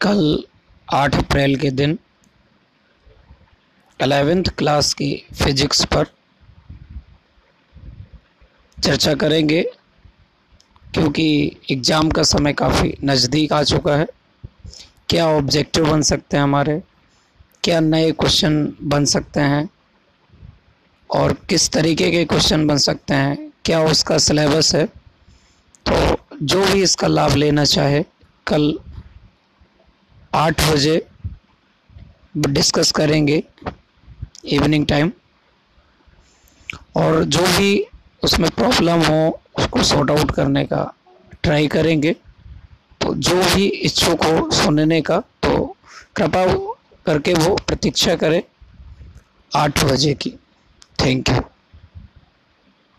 कल आठ अप्रैल के दिन अलेवेंथ क्लास की फिजिक्स पर चर्चा करेंगे, क्योंकि एग्ज़ाम का समय काफ़ी नज़दीक आ चुका है। क्या ऑब्जेक्टिव बन सकते हैं हमारे? क्या नए क्वेश्चन बन सकते हैं? और किस तरीके के क्वेश्चन बन सकते हैं? क्या उसका सिलेबस है? तो जो भी इसका लाभ लेना चाहे, कल आठ बजे डिस्कस करेंगे इवनिंग टाइम और जो भी उसमें प्रॉब्लम हो, उसको सॉर्ट आउट करने का ट्राई करेंगे। तो जो भी इच्छुक हो सुनने का तो कृपा करके वो प्रतीक्षा करें आठ बजे की। Thank you